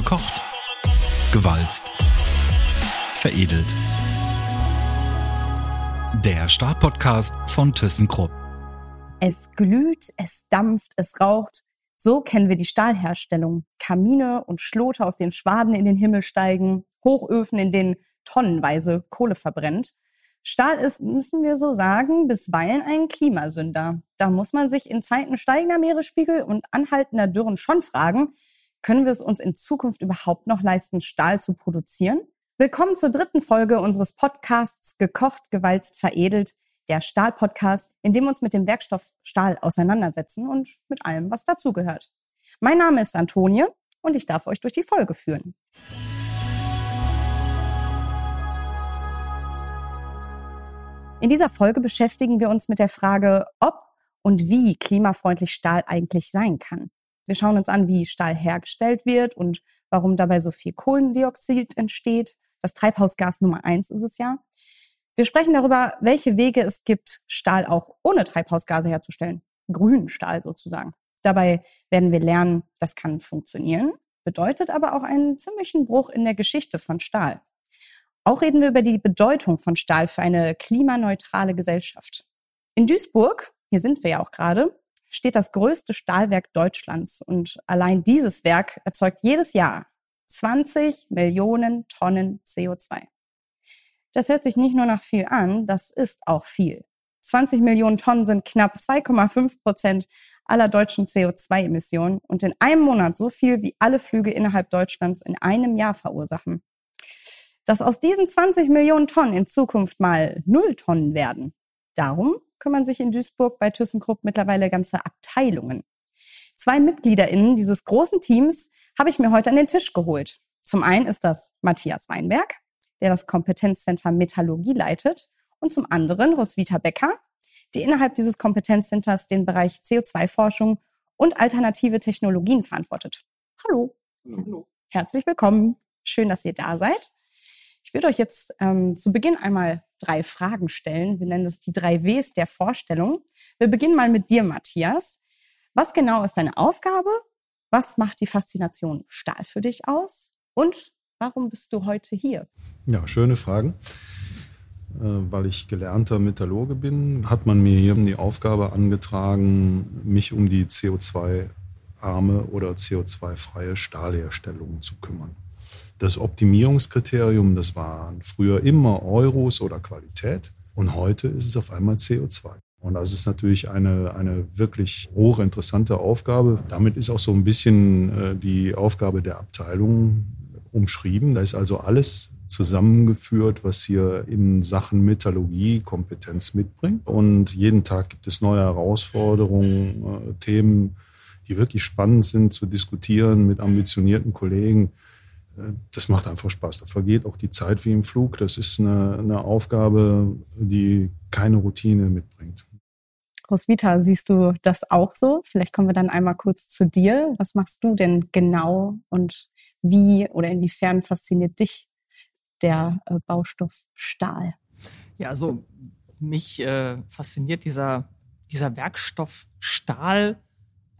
Gekocht, gewalzt, veredelt. Der Startpodcast von ThyssenKrupp. Es glüht, es dampft, es raucht. So kennen wir die Stahlherstellung. Kamine und Schlote, aus den Schwaden in den Himmel steigen, Hochöfen, in denen tonnenweise Kohle verbrennt. Stahl ist, müssen wir so sagen, bisweilen ein Klimasünder. Da muss man sich in Zeiten steigender Meeresspiegel und anhaltender Dürren schon fragen, können wir es uns in Zukunft überhaupt noch leisten, Stahl zu produzieren? Willkommen zur dritten Folge unseres Podcasts Gekocht, gewalzt, veredelt, der Stahl-Podcast, in dem wir uns mit dem Werkstoff Stahl auseinandersetzen und mit allem, was dazugehört. Mein Name ist Antonie und ich darf euch durch die Folge führen. In dieser Folge beschäftigen wir uns mit der Frage, ob und wie klimafreundlich Stahl eigentlich sein kann. Wir schauen uns an, wie Stahl hergestellt wird und warum dabei so viel Kohlendioxid entsteht. Das Treibhausgas Nummer eins ist es ja. Wir sprechen darüber, welche Wege es gibt, Stahl auch ohne Treibhausgase herzustellen. Grünen Stahl sozusagen. Dabei werden wir lernen, das kann funktionieren, bedeutet aber auch einen ziemlichen Bruch in der Geschichte von Stahl. Auch reden wir über die Bedeutung von Stahl für eine klimaneutrale Gesellschaft. In Duisburg, hier sind wir ja auch gerade, steht das größte Stahlwerk Deutschlands und allein dieses Werk erzeugt jedes Jahr 20 Millionen Tonnen CO2. Das hört sich nicht nur nach viel an, das ist auch viel. 20 Millionen Tonnen sind knapp 2,5 Prozent aller deutschen CO2-Emissionen und in einem Monat so viel wie alle Flüge innerhalb Deutschlands in einem Jahr verursachen dass aus diesen 20 Millionen Tonnen in Zukunft mal null Tonnen werden. Darum kümmern sich in Duisburg bei ThyssenKrupp mittlerweile ganze Abteilungen. Zwei MitgliederInnen dieses großen Teams habe ich mir heute an den Tisch geholt. Zum einen ist das Matthias Weinberg, der das Kompetenzcenter Metallurgie leitet, und zum anderen Roswitha Becker, die innerhalb dieses Kompetenzcenters den Bereich CO2-Forschung und alternative Technologien verantwortet. Hallo. Hallo. Herzlich willkommen. Schön, dass ihr da seid. Ich würde euch jetzt ähm, zu Beginn einmal drei Fragen stellen. Wir nennen das die drei Ws der Vorstellung. Wir beginnen mal mit dir, Matthias. Was genau ist deine Aufgabe? Was macht die Faszination Stahl für dich aus? Und warum bist du heute hier? Ja, schöne Fragen. Äh, weil ich gelernter Metallurge bin, hat man mir hier die Aufgabe angetragen, mich um die CO2-arme oder CO2-freie Stahlherstellung zu kümmern. Das Optimierungskriterium, das waren früher immer Euros oder Qualität und heute ist es auf einmal CO2. Und das ist natürlich eine, eine wirklich hochinteressante Aufgabe. Damit ist auch so ein bisschen äh, die Aufgabe der Abteilung umschrieben. Da ist also alles zusammengeführt, was hier in Sachen Metallurgie Kompetenz mitbringt. Und jeden Tag gibt es neue Herausforderungen, äh, Themen, die wirklich spannend sind zu diskutieren mit ambitionierten Kollegen das macht einfach Spaß. Da vergeht auch die Zeit wie im Flug. Das ist eine, eine Aufgabe, die keine Routine mitbringt. Roswitha, siehst du das auch so? Vielleicht kommen wir dann einmal kurz zu dir. Was machst du denn genau und wie oder inwiefern fasziniert dich der äh, Baustoff Stahl? Ja, also mich äh, fasziniert dieser, dieser Werkstoff Stahl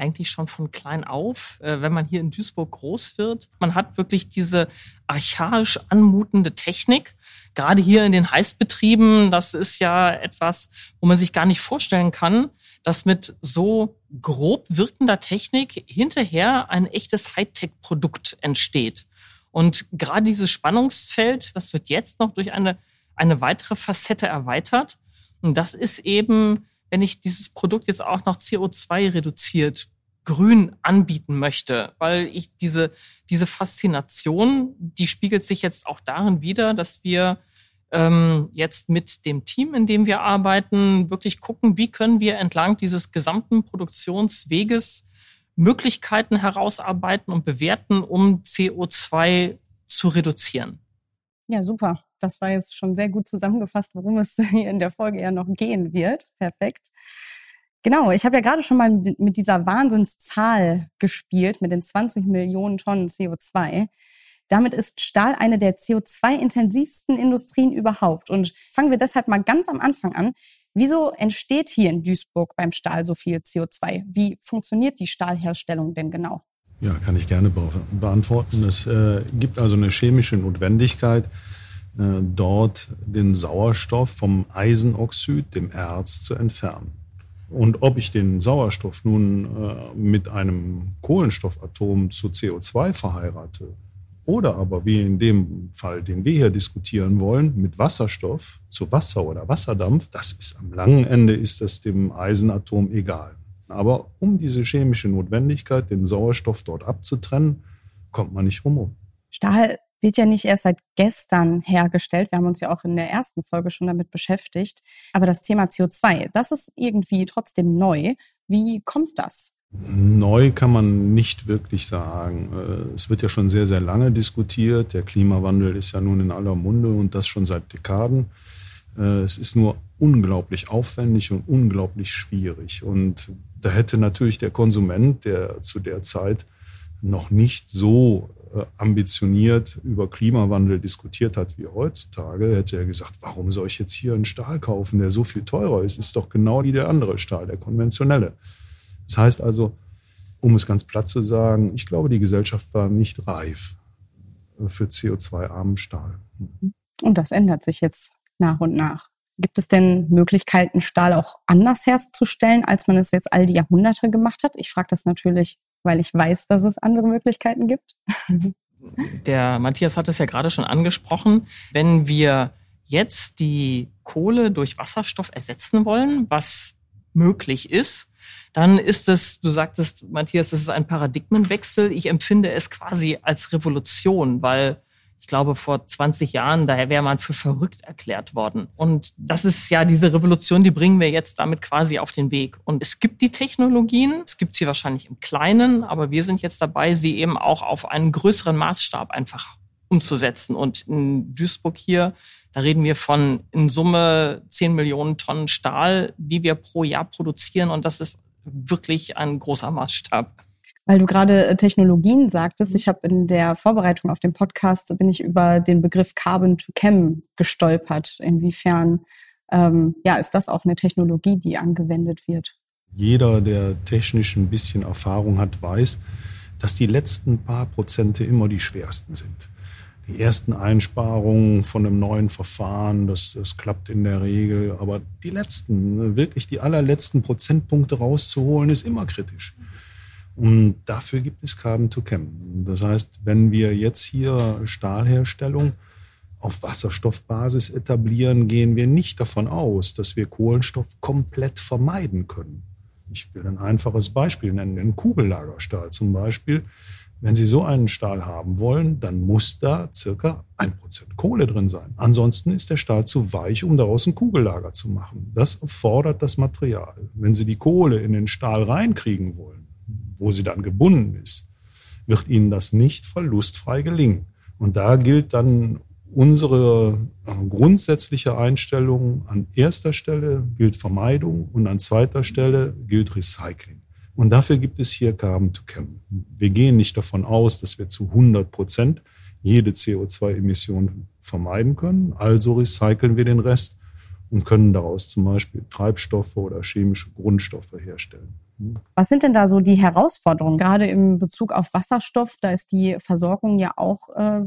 eigentlich schon von klein auf, äh, wenn man hier in Duisburg groß wird. Man hat wirklich diese archaisch anmutende Technik. Gerade hier in den Heißbetrieben, das ist ja etwas, wo man sich gar nicht vorstellen kann, dass mit so grob wirkender Technik hinterher ein echtes Hightech-Produkt entsteht. Und gerade dieses Spannungsfeld, das wird jetzt noch durch eine, eine weitere Facette erweitert. Und das ist eben wenn ich dieses Produkt jetzt auch noch CO2 reduziert grün anbieten möchte, weil ich diese, diese Faszination, die spiegelt sich jetzt auch darin wieder, dass wir ähm, jetzt mit dem Team, in dem wir arbeiten, wirklich gucken, wie können wir entlang dieses gesamten Produktionsweges Möglichkeiten herausarbeiten und bewerten, um CO2 zu reduzieren. Ja, super. Das war jetzt schon sehr gut zusammengefasst, worum es hier in der Folge ja noch gehen wird. Perfekt. Genau, ich habe ja gerade schon mal mit dieser Wahnsinnszahl gespielt, mit den 20 Millionen Tonnen CO2. Damit ist Stahl eine der CO2-intensivsten Industrien überhaupt. Und fangen wir deshalb mal ganz am Anfang an. Wieso entsteht hier in Duisburg beim Stahl so viel CO2? Wie funktioniert die Stahlherstellung denn genau? Ja, kann ich gerne be beantworten. Es äh, gibt also eine chemische Notwendigkeit, dort den Sauerstoff vom Eisenoxid, dem Erz, zu entfernen. Und ob ich den Sauerstoff nun äh, mit einem Kohlenstoffatom zu CO2 verheirate oder aber wie in dem Fall, den wir hier diskutieren wollen, mit Wasserstoff zu Wasser oder Wasserdampf, das ist am langen Ende ist das dem Eisenatom egal. Aber um diese chemische Notwendigkeit, den Sauerstoff dort abzutrennen, kommt man nicht rum. Stahl wird ja nicht erst seit gestern hergestellt. Wir haben uns ja auch in der ersten Folge schon damit beschäftigt. Aber das Thema CO2, das ist irgendwie trotzdem neu. Wie kommt das? Neu kann man nicht wirklich sagen. Äh, es wird ja schon sehr, sehr lange diskutiert. Der Klimawandel ist ja nun in aller Munde und das schon seit Dekaden. Äh, es ist nur unglaublich aufwendig und unglaublich schwierig. Und da hätte natürlich der Konsument, der zu der Zeit noch nicht so ambitioniert über Klimawandel diskutiert hat wie heutzutage, hätte er gesagt, warum soll ich jetzt hier einen Stahl kaufen, der so viel teurer ist? Ist doch genau wie der andere Stahl, der konventionelle. Das heißt also, um es ganz platt zu sagen, ich glaube, die Gesellschaft war nicht reif für CO2-armen Stahl. Und das ändert sich jetzt nach und nach. Gibt es denn Möglichkeiten, Stahl auch anders herzustellen, als man es jetzt all die Jahrhunderte gemacht hat? Ich frage das natürlich weil ich weiß, dass es andere Möglichkeiten gibt. Der Matthias hat es ja gerade schon angesprochen. Wenn wir jetzt die Kohle durch Wasserstoff ersetzen wollen, was möglich ist, dann ist es, du sagtest, Matthias, das ist ein Paradigmenwechsel. Ich empfinde es quasi als Revolution, weil ich glaube, vor 20 Jahren, daher wäre man für verrückt erklärt worden. Und das ist ja diese Revolution, die bringen wir jetzt damit quasi auf den Weg. Und es gibt die Technologien, es gibt sie wahrscheinlich im Kleinen, aber wir sind jetzt dabei, sie eben auch auf einen größeren Maßstab einfach umzusetzen. Und in Duisburg hier, da reden wir von in Summe 10 Millionen Tonnen Stahl, die wir pro Jahr produzieren. Und das ist wirklich ein großer Maßstab. Weil du gerade äh, Technologien sagtest, ich habe in der Vorbereitung auf den Podcast bin ich über den Begriff Carbon to Chem gestolpert. Inwiefern ähm, ja ist das auch eine Technologie, die angewendet wird? Jeder, der technisch ein bisschen Erfahrung hat, weiß, dass die letzten paar Prozente immer die schwersten sind. Die ersten Einsparungen von einem neuen Verfahren, das, das klappt in der Regel, aber die letzten, wirklich die allerletzten Prozentpunkte rauszuholen, ist immer kritisch. Und dafür gibt es Carbon to Chem. Das heißt, wenn wir jetzt hier Stahlherstellung auf Wasserstoffbasis etablieren, gehen wir nicht davon aus, dass wir Kohlenstoff komplett vermeiden können. Ich will ein einfaches Beispiel nennen, den Kugellagerstahl zum Beispiel. Wenn Sie so einen Stahl haben wollen, dann muss da circa ein Prozent Kohle drin sein. Ansonsten ist der Stahl zu weich, um daraus ein Kugellager zu machen. Das fordert das Material. Wenn Sie die Kohle in den Stahl reinkriegen wollen, wo sie dann gebunden ist, wird ihnen das nicht verlustfrei gelingen. Und da gilt dann unsere äh, grundsätzliche Einstellung an erster Stelle gilt Vermeidung und an zweiter Stelle gilt Recycling. Und dafür gibt es hier Carbon to Chem. Wir gehen nicht davon aus, dass wir zu 100 Prozent jede CO2-Emission vermeiden können. Also recyceln wir den Rest und können daraus zum Beispiel Treibstoffe oder chemische Grundstoffe herstellen. Was sind denn da so die Herausforderungen? Gerade im Bezug auf Wasserstoff, da ist die Versorgung ja auch äh,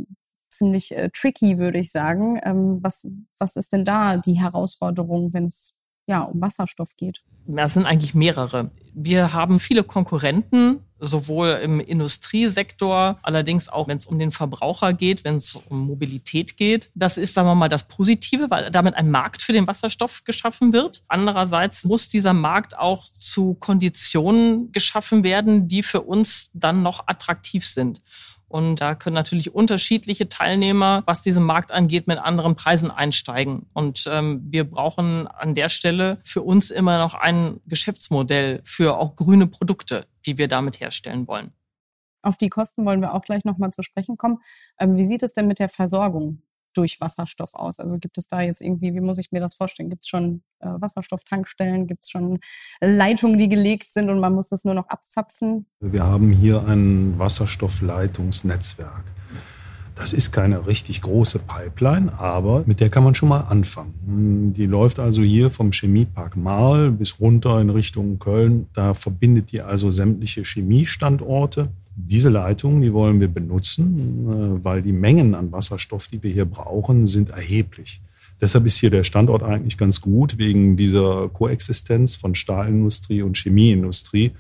ziemlich äh, tricky, würde ich sagen. Ähm, was, was ist denn da die Herausforderung, wenn es ja, um Wasserstoff geht? Das sind eigentlich mehrere. Wir haben viele Konkurrenten, sowohl im Industriesektor, allerdings auch, wenn es um den Verbraucher geht, wenn es um Mobilität geht. Das ist, sagen wir mal, das Positive, weil damit ein Markt für den Wasserstoff geschaffen wird. Andererseits muss dieser Markt auch zu Konditionen geschaffen werden, die für uns dann noch attraktiv sind. Und da können natürlich unterschiedliche Teilnehmer, was diesen Markt angeht, mit anderen Preisen einsteigen. Und ähm, wir brauchen an der Stelle für uns immer noch ein Geschäftsmodell für auch grüne Produkte, die wir damit herstellen wollen. Auf die Kosten wollen wir auch gleich nochmal zu sprechen kommen. Ähm, wie sieht es denn mit der Versorgung durch Wasserstoff aus? Also gibt es da jetzt irgendwie, wie muss ich mir das vorstellen? Gibt es schon äh, Wasserstofftankstellen? Gibt es schon Leitungen, die gelegt sind und man muss das nur noch abzapfen? Wir haben hier ein Wasserstoffleitungsnetzwerk. Das ist keine richtig große Pipeline, aber mit der kann man schon mal anfangen. Die läuft also hier vom Chemiepark Marl bis runter in Richtung Köln. Da verbindet die also sämtliche Chemiestandorte. Diese Leitungen, die wollen wir benutzen, äh, weil die Mengen an Wasserstoff, die wir hier brauchen, sind erheblich. Deshalb ist hier der Standort eigentlich ganz gut, wegen dieser Koexistenz von Stahlindustrie und Chemieindustrie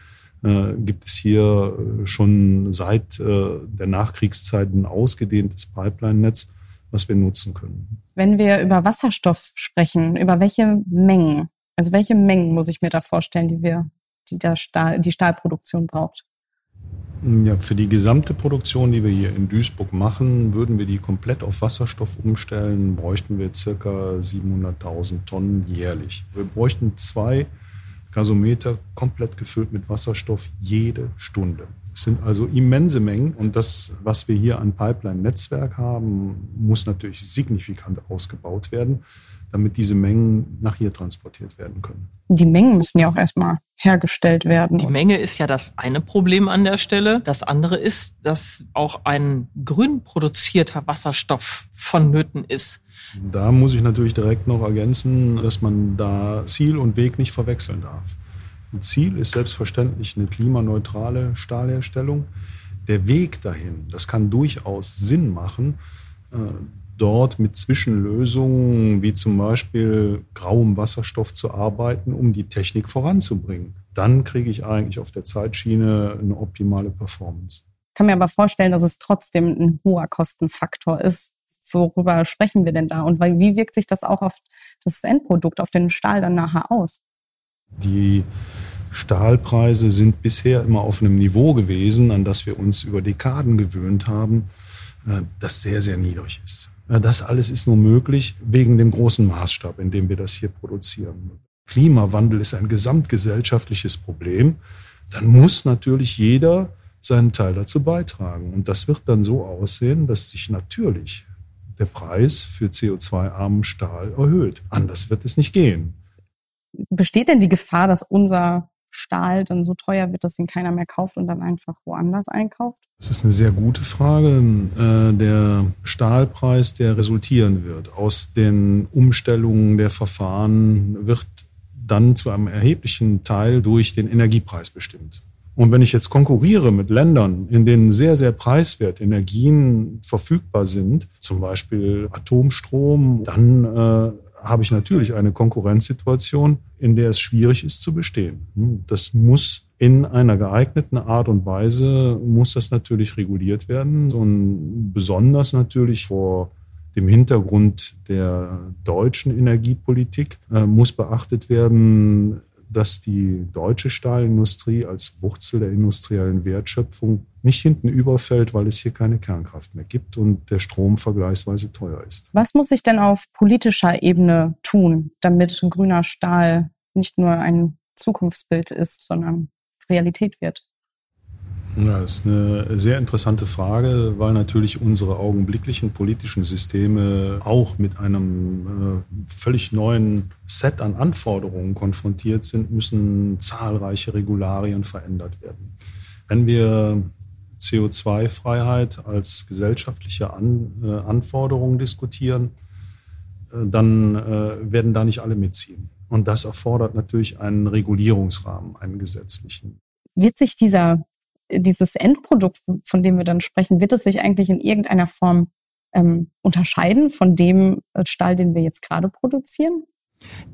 äh, gibt es hier äh, schon seit äh, der Nachkriegszeit ein ausgedehntes Pipeline-Netz, was wir nutzen können. Wenn wir über Wasserstoff sprechen, über welche Mengen, also welche Mengen muss ich mir da vorstellen, die wir, die der Stahl, die Stahlproduktion braucht? Ja, für die gesamte Produktion, die wir hier in Duisburg machen, würden wir die komplett auf Wasserstoff umstellen, bräuchten wir circa 700.000 Tonnen jährlich. Wir bräuchten zwei Gasometer komplett gefüllt mit Wasserstoff jede Stunde. Es sind also immense Mengen und das, was wir hier an Pipeline-Netzwerk haben, muss natürlich signifikant ausgebaut werden, damit diese Mengen nach hier transportiert werden können. Die Mengen müssen ja auch erstmal hergestellt werden. Die Menge ist ja das eine Problem an der Stelle. Das andere ist, dass auch ein grün produzierter Wasserstoff vonnöten ist. Da muss ich natürlich direkt noch ergänzen, dass man da Ziel und Weg nicht verwechseln darf. Ein Ziel ist selbstverständlich eine klimaneutrale Stahlherstellung. Der Weg dahin, das kann durchaus Sinn machen, äh, dort mit Zwischenlösungen wie zum Beispiel grauem Wasserstoff zu arbeiten, um die Technik voranzubringen. Dann kriege ich eigentlich auf der Zeitschiene eine optimale Performance. Ich kann mir aber vorstellen, dass es trotzdem ein hoher Kostenfaktor ist, worüber sprechen wir denn da und wie wirkt sich das auch auf das Endprodukt, auf den Stahl dann nachher aus? Die Stahlpreise sind bisher immer auf einem Niveau gewesen, an das wir uns über Dekaden gewöhnt haben, äh, das sehr, sehr niedrig ist. Das alles ist nur möglich wegen dem großen Maßstab, in dem wir das hier produzieren. Klimawandel ist ein gesamtgesellschaftliches Problem. Dann muss natürlich jeder seinen Teil dazu beitragen. Und das wird dann so aussehen, dass sich natürlich der Preis für CO2-armen Stahl erhöht. Anders wird es nicht gehen. Besteht denn die Gefahr, dass unser Stahl dann so teuer wird, dass ihn keiner mehr kauft und dann einfach woanders einkauft? Das ist eine sehr gute Frage. Äh, der Stahlpreis, der resultieren wird aus den Umstellungen der Verfahren, wird dann zu einem erheblichen Teil durch den Energiepreis bestimmt. Und wenn ich jetzt konkurriere mit Ländern, in denen sehr, sehr preiswert Energien verfügbar sind, zum Beispiel Atomstrom, dann äh, habe ich natürlich eine Konkurrenzsituation, in der es schwierig ist zu bestehen. Hm, das muss in einer geeigneten Art und Weise, muss das natürlich reguliert werden und besonders natürlich vor dem Hintergrund der deutschen Energiepolitik äh, muss beachtet werden, dass die deutsche Stahlindustrie als Wurzel der industriellen Wertschöpfung nicht hinten überfällt, weil es hier keine Kernkraft mehr gibt und der Strom vergleichsweise teuer ist. Was muss sich denn auf politischer Ebene tun, damit grüner Stahl nicht nur ein Zukunftsbild ist, sondern Realität wird? Ja, das ist eine sehr interessante Frage, weil natürlich unsere augenblicklichen politischen Systeme auch mit einem äh, völlig neuen Set an Anforderungen konfrontiert sind, müssen zahlreiche Regularien verändert werden. Wenn wir CO2-Freiheit als gesellschaftliche an, äh, Anforderung diskutieren, äh, dann äh, werden da nicht alle mitziehen. Und das erfordert natürlich einen Regulierungsrahmen, einen gesetzlichen. Wird sich dieser dieses Endprodukt, von dem wir dann sprechen, wird es sich eigentlich in irgendeiner Form ähm, unterscheiden von dem äh, Stahl, den wir jetzt gerade produzieren?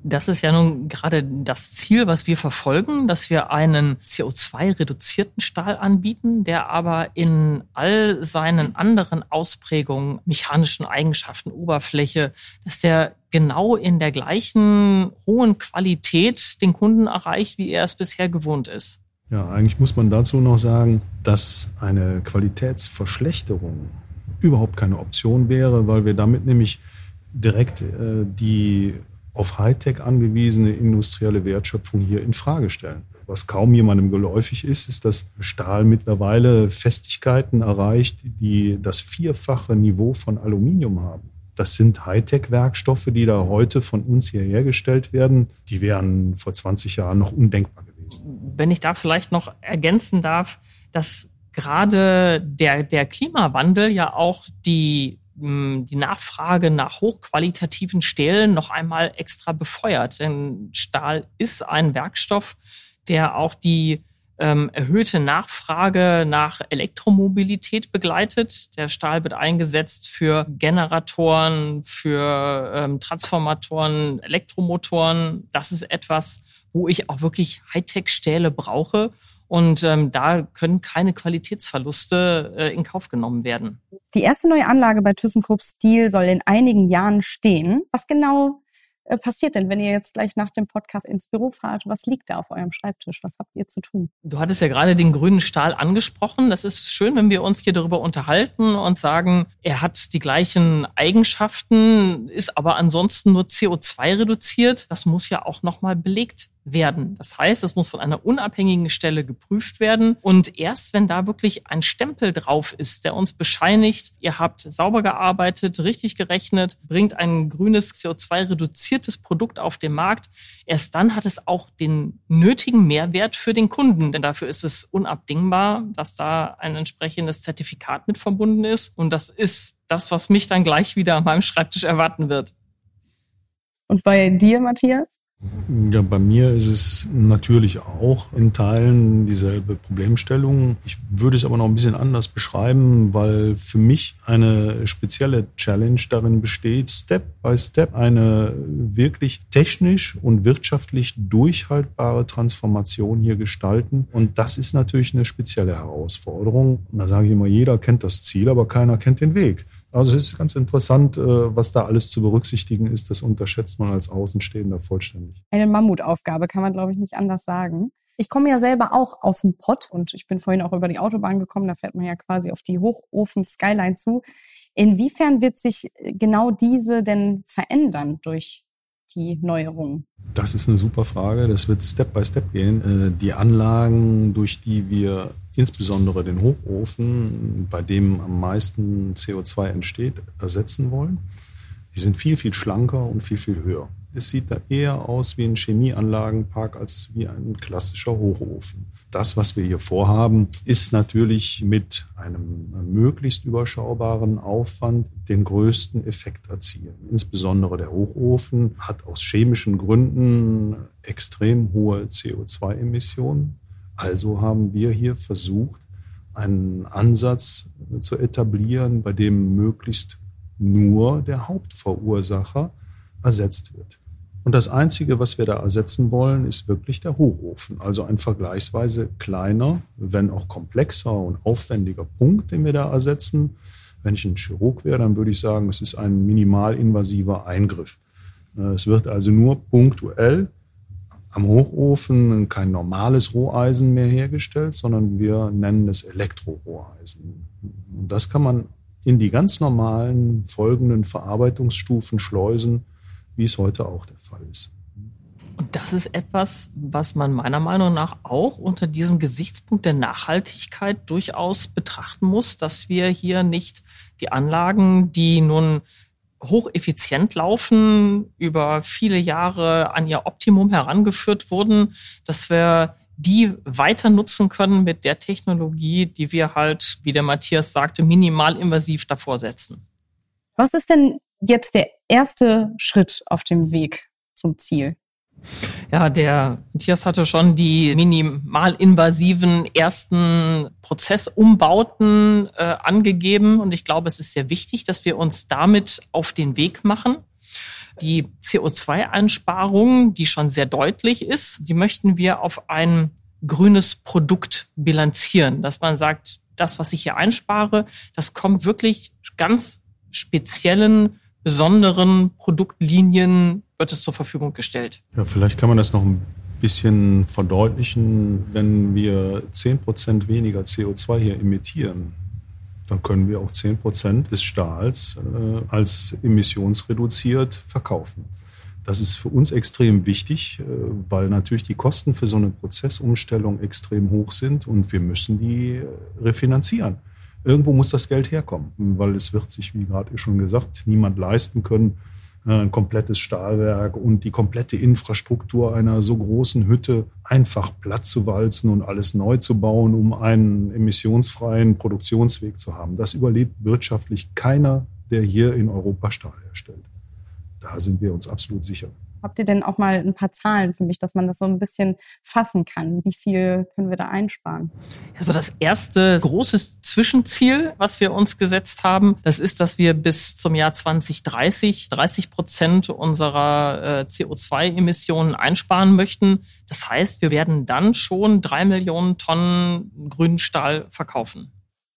Das ist ja nun gerade das Ziel, was wir verfolgen, dass wir einen CO2-reduzierten Stahl anbieten, der aber in all seinen anderen Ausprägungen, mechanischen Eigenschaften, Oberfläche, dass der genau in der gleichen hohen Qualität den Kunden erreicht, wie er es bisher gewohnt ist. Ja, eigentlich muss man dazu noch sagen, dass eine Qualitätsverschlechterung überhaupt keine Option wäre, weil wir damit nämlich direkt äh, die auf Hightech angewiesene industrielle Wertschöpfung hier in Frage stellen. Was kaum jemandem geläufig ist, ist, dass Stahl mittlerweile Festigkeiten erreicht, die das vierfache Niveau von Aluminium haben. Das sind Hightech-Werkstoffe, die da heute von uns hier hergestellt werden. Die wären vor 20 Jahren noch undenkbar wenn ich da vielleicht noch ergänzen darf, dass gerade der, der Klimawandel ja auch die die Nachfrage nach hochqualitativen Stählen noch einmal extra befeuert. Denn Stahl ist ein Werkstoff, der auch die ähm, erhöhte Nachfrage nach Elektromobilität begleitet. Der Stahl wird eingesetzt für Generatoren, für ähm, Transformatoren, Elektromotoren. Das ist etwas, wo ich auch wirklich Hightech-Stähle brauche. Und ähm, da können keine Qualitätsverluste äh, in Kauf genommen werden. Die erste neue Anlage bei ThyssenKrupp Steel soll in einigen Jahren stehen. Was genau äh, passiert denn, wenn ihr jetzt gleich nach dem Podcast ins Büro fahrt? Was liegt da auf eurem Schreibtisch? Was habt ihr zu tun? Du hattest ja gerade den grünen Stahl angesprochen. Das ist schön, wenn wir uns hier darüber unterhalten und sagen, er hat die gleichen Eigenschaften, ist aber ansonsten nur CO2 reduziert. Das muss ja auch nochmal belegt werden. Das heißt, es muss von einer unabhängigen Stelle geprüft werden. Und erst wenn da wirklich ein Stempel drauf ist, der uns bescheinigt, ihr habt sauber gearbeitet, richtig gerechnet, bringt ein grünes CO2-reduziertes Produkt auf den Markt, erst dann hat es auch den nötigen Mehrwert für den Kunden. Denn dafür ist es unabdingbar, dass da ein entsprechendes Zertifikat mit verbunden ist. Und das ist das, was mich dann gleich wieder an meinem Schreibtisch erwarten wird. Und bei dir, Matthias? Ja, bei mir ist es natürlich auch in Teilen dieselbe Problemstellung. Ich würde es aber noch ein bisschen anders beschreiben, weil für mich eine spezielle Challenge darin besteht, Step by Step eine wirklich technisch und wirtschaftlich durchhaltbare Transformation hier gestalten. Und das ist natürlich eine spezielle Herausforderung. Und da sage ich immer, jeder kennt das Ziel, aber keiner kennt den Weg. Also es ist ganz interessant, äh, was da alles zu berücksichtigen ist. Das unterschätzt man als Außenstehender vollständig. Eine Mammutaufgabe, kann man, glaube ich, nicht anders sagen. Ich komme ja selber auch aus dem Pott und ich bin vorhin auch über die Autobahn gekommen. Da fährt man ja quasi auf die Hochofen-Skyline zu. Inwiefern wird sich genau diese denn verändern durch die Neuerungen? Das ist eine super Frage. Das wird Step by Step gehen. Äh, die Anlagen, durch die wir insbesondere den Hochofen, bei dem am meisten CO2 entsteht, ersetzen wollen, die sind viel, viel schlanker und viel, viel höher. Es sieht da eher aus wie ein Chemieanlagenpark als wie ein klassischer Hochofen. Das, was wir hier vorhaben, ist natürlich mit einem möglichst überschaubaren Aufwand den größten Effekt erzielen. Insbesondere der Hochofen hat aus chemischen Gründen extrem hohe CO2-Emissionen. Also haben wir hier versucht, einen Ansatz zu etablieren, bei dem möglichst nur der Hauptverursacher ersetzt wird. Und das Einzige, was wir da ersetzen wollen, ist wirklich der Hochofen. Also ein vergleichsweise kleiner, wenn auch komplexer und aufwendiger Punkt, den wir da ersetzen. Wenn ich ein Chirurg wäre, dann würde ich sagen, es ist ein minimalinvasiver Eingriff. Äh, es wird also nur punktuell am Hochofen kein normales Roheisen mehr hergestellt, sondern wir nennen es Elektroroheisen. Und das kann man in die ganz normalen folgenden Verarbeitungsstufen schleusen, wie es heute auch der Fall ist. Und das ist etwas, was man meiner Meinung nach auch unter diesem Gesichtspunkt der Nachhaltigkeit durchaus betrachten muss, dass wir hier nicht die Anlagen, die nun hocheffizient laufen, über viele Jahre an ihr Optimum herangeführt wurden, dass wir die weiter nutzen können mit der Technologie, die wir halt, wie der Matthias sagte, minimal invasiv davor setzen. Was ist denn jetzt der erste Schritt auf dem Weg zum Ziel? Ja, der Matthias hatte schon die minimalinvasiven ersten Prozessumbauten äh, angegeben und ich glaube, es ist sehr wichtig, dass wir uns damit auf den Weg machen. Die CO2-Einsparung, die schon sehr deutlich ist, die möchten wir auf ein grünes Produkt bilanzieren, dass man sagt, das, was ich hier einspare, das kommt wirklich ganz speziellen, besonderen Produktlinien wird es zur Verfügung gestellt. Ja, vielleicht kann man das noch ein bisschen verdeutlichen. Wenn wir 10% weniger CO2 hier emittieren, dann können wir auch 10% des Stahls äh, als emissionsreduziert verkaufen. Das ist für uns extrem wichtig, äh, weil natürlich die Kosten für so eine Prozessumstellung extrem hoch sind und wir müssen die äh, refinanzieren. Irgendwo muss das Geld herkommen, weil es wird sich, wie gerade schon gesagt, niemand leisten können, ein komplettes Stahlwerk und die komplette Infrastruktur einer so großen Hütte einfach platt zu walzen und alles neu zu bauen, um einen emissionsfreien Produktionsweg zu haben. Das überlebt wirtschaftlich keiner, der hier in Europa Stahl herstellt. Da sind wir uns absolut sicher. Habt ihr denn auch mal ein paar Zahlen für mich, dass man das so ein bisschen fassen kann? Wie viel können wir da einsparen? Also das erste große Zwischenziel, was wir uns gesetzt haben, das ist, dass wir bis zum Jahr 2030 30 Prozent unserer äh, CO2-Emissionen einsparen möchten. Das heißt, wir werden dann schon drei Millionen Tonnen grünen Stahl verkaufen.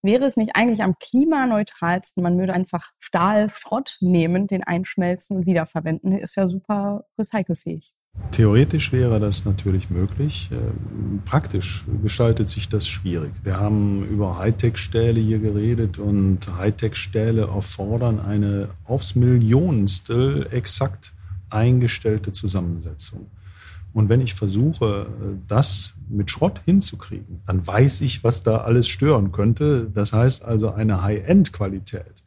Wäre es nicht eigentlich am klimaneutralsten, man würde einfach Stahlschrott nehmen, den einschmelzen und wiederverwenden? Der ist ja super recycelfähig. Theoretisch wäre das natürlich möglich. Ähm, praktisch gestaltet sich das schwierig. Wir haben über Hightech-Stähle hier geredet und Hightech-Stähle erfordern eine aufs Millionenstel exakt eingestellte Zusammensetzung. Und wenn ich versuche, das mit Schrott hinzukriegen, dann weiß ich, was da alles stören könnte. Das heißt also, eine High-End-Qualität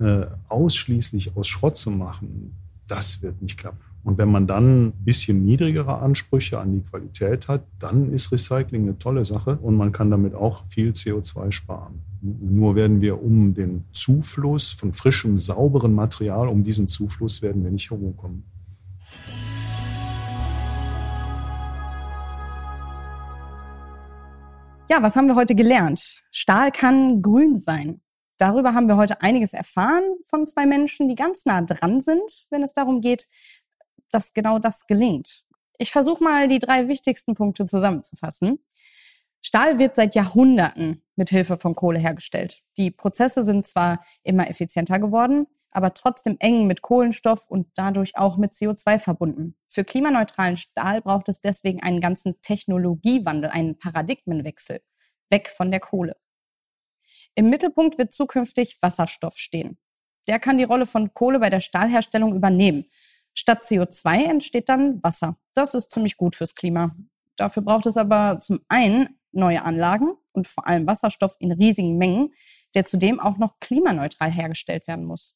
äh, ausschließlich aus Schrott zu machen, das wird nicht klappen. Und wenn man dann ein bisschen niedrigere Ansprüche an die Qualität hat, dann ist Recycling eine tolle Sache und man kann damit auch viel CO2 sparen. Nur werden wir um den Zufluss von frischem, sauberem Material, um diesen Zufluss werden wir nicht herumkommen. Ja, was haben wir heute gelernt? Stahl kann grün sein. Darüber haben wir heute einiges erfahren von zwei Menschen, die ganz nah dran sind, wenn es darum geht, dass genau das gelingt. Ich versuche mal die drei wichtigsten Punkte zusammenzufassen. Stahl wird seit Jahrhunderten mit Hilfe von Kohle hergestellt. Die Prozesse sind zwar immer effizienter geworden, aber trotzdem eng mit Kohlenstoff und dadurch auch mit CO2 verbunden. Für klimaneutralen Stahl braucht es deswegen einen ganzen Technologiewandel, einen Paradigmenwechsel, weg von der Kohle. Im Mittelpunkt wird zukünftig Wasserstoff stehen. Der kann die Rolle von Kohle bei der Stahlherstellung übernehmen. Statt CO2 entsteht dann Wasser. Das ist ziemlich gut fürs Klima. Dafür braucht es aber zum einen neue Anlagen und vor allem Wasserstoff in riesigen Mengen, der zudem auch noch klimaneutral hergestellt werden muss.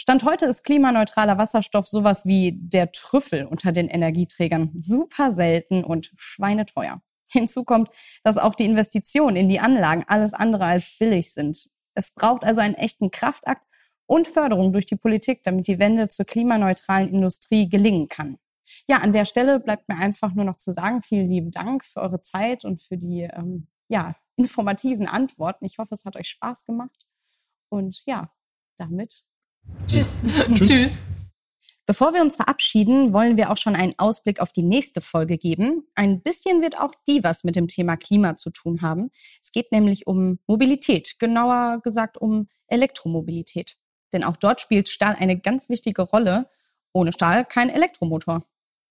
Stand heute ist klimaneutraler Wasserstoff sowas wie der Trüffel unter den Energieträgern. Super selten und schweineteuer. Hinzu kommt, dass auch die Investitionen in die Anlagen alles andere als billig sind. Es braucht also einen echten Kraftakt und Förderung durch die Politik, damit die Wende zur klimaneutralen Industrie gelingen kann. Ja, an der Stelle bleibt mir einfach nur noch zu sagen, vielen lieben Dank für eure Zeit und für die ähm, ja, informativen Antworten. Ich hoffe, es hat euch Spaß gemacht. Und ja, damit Tschüss. Tschüss. Bevor wir uns verabschieden, wollen wir auch schon einen Ausblick auf die nächste Folge geben. Ein bisschen wird auch die was mit dem Thema Klima zu tun haben. Es geht nämlich um Mobilität, genauer gesagt um Elektromobilität. Denn auch dort spielt Stahl eine ganz wichtige Rolle. Ohne Stahl kein Elektromotor.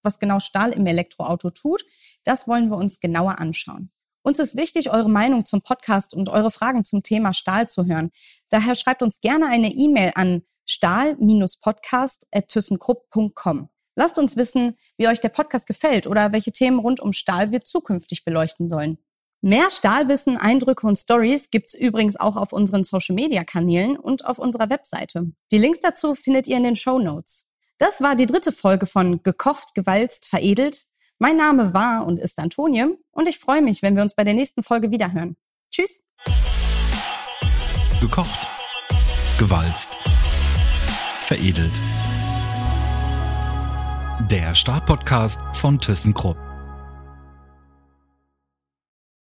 Was genau Stahl im Elektroauto tut, das wollen wir uns genauer anschauen. Uns ist wichtig, eure Meinung zum Podcast und eure Fragen zum Thema Stahl zu hören. Daher schreibt uns gerne eine E-Mail an stahl-podcast.thyssenkrupp.com. Lasst uns wissen, wie euch der Podcast gefällt oder welche Themen rund um Stahl wir zukünftig beleuchten sollen. Mehr Stahlwissen, Eindrücke und Stories gibt's übrigens auch auf unseren Social-Media-Kanälen und auf unserer Webseite. Die Links dazu findet ihr in den Show Notes. Das war die dritte Folge von Gekocht, Gewalzt, Veredelt. Mein Name war und ist Antonie und ich freue mich, wenn wir uns bei der nächsten Folge wiederhören. Tschüss. Gekocht, gewalzt, veredelt. Der Startpodcast von ThyssenKrupp.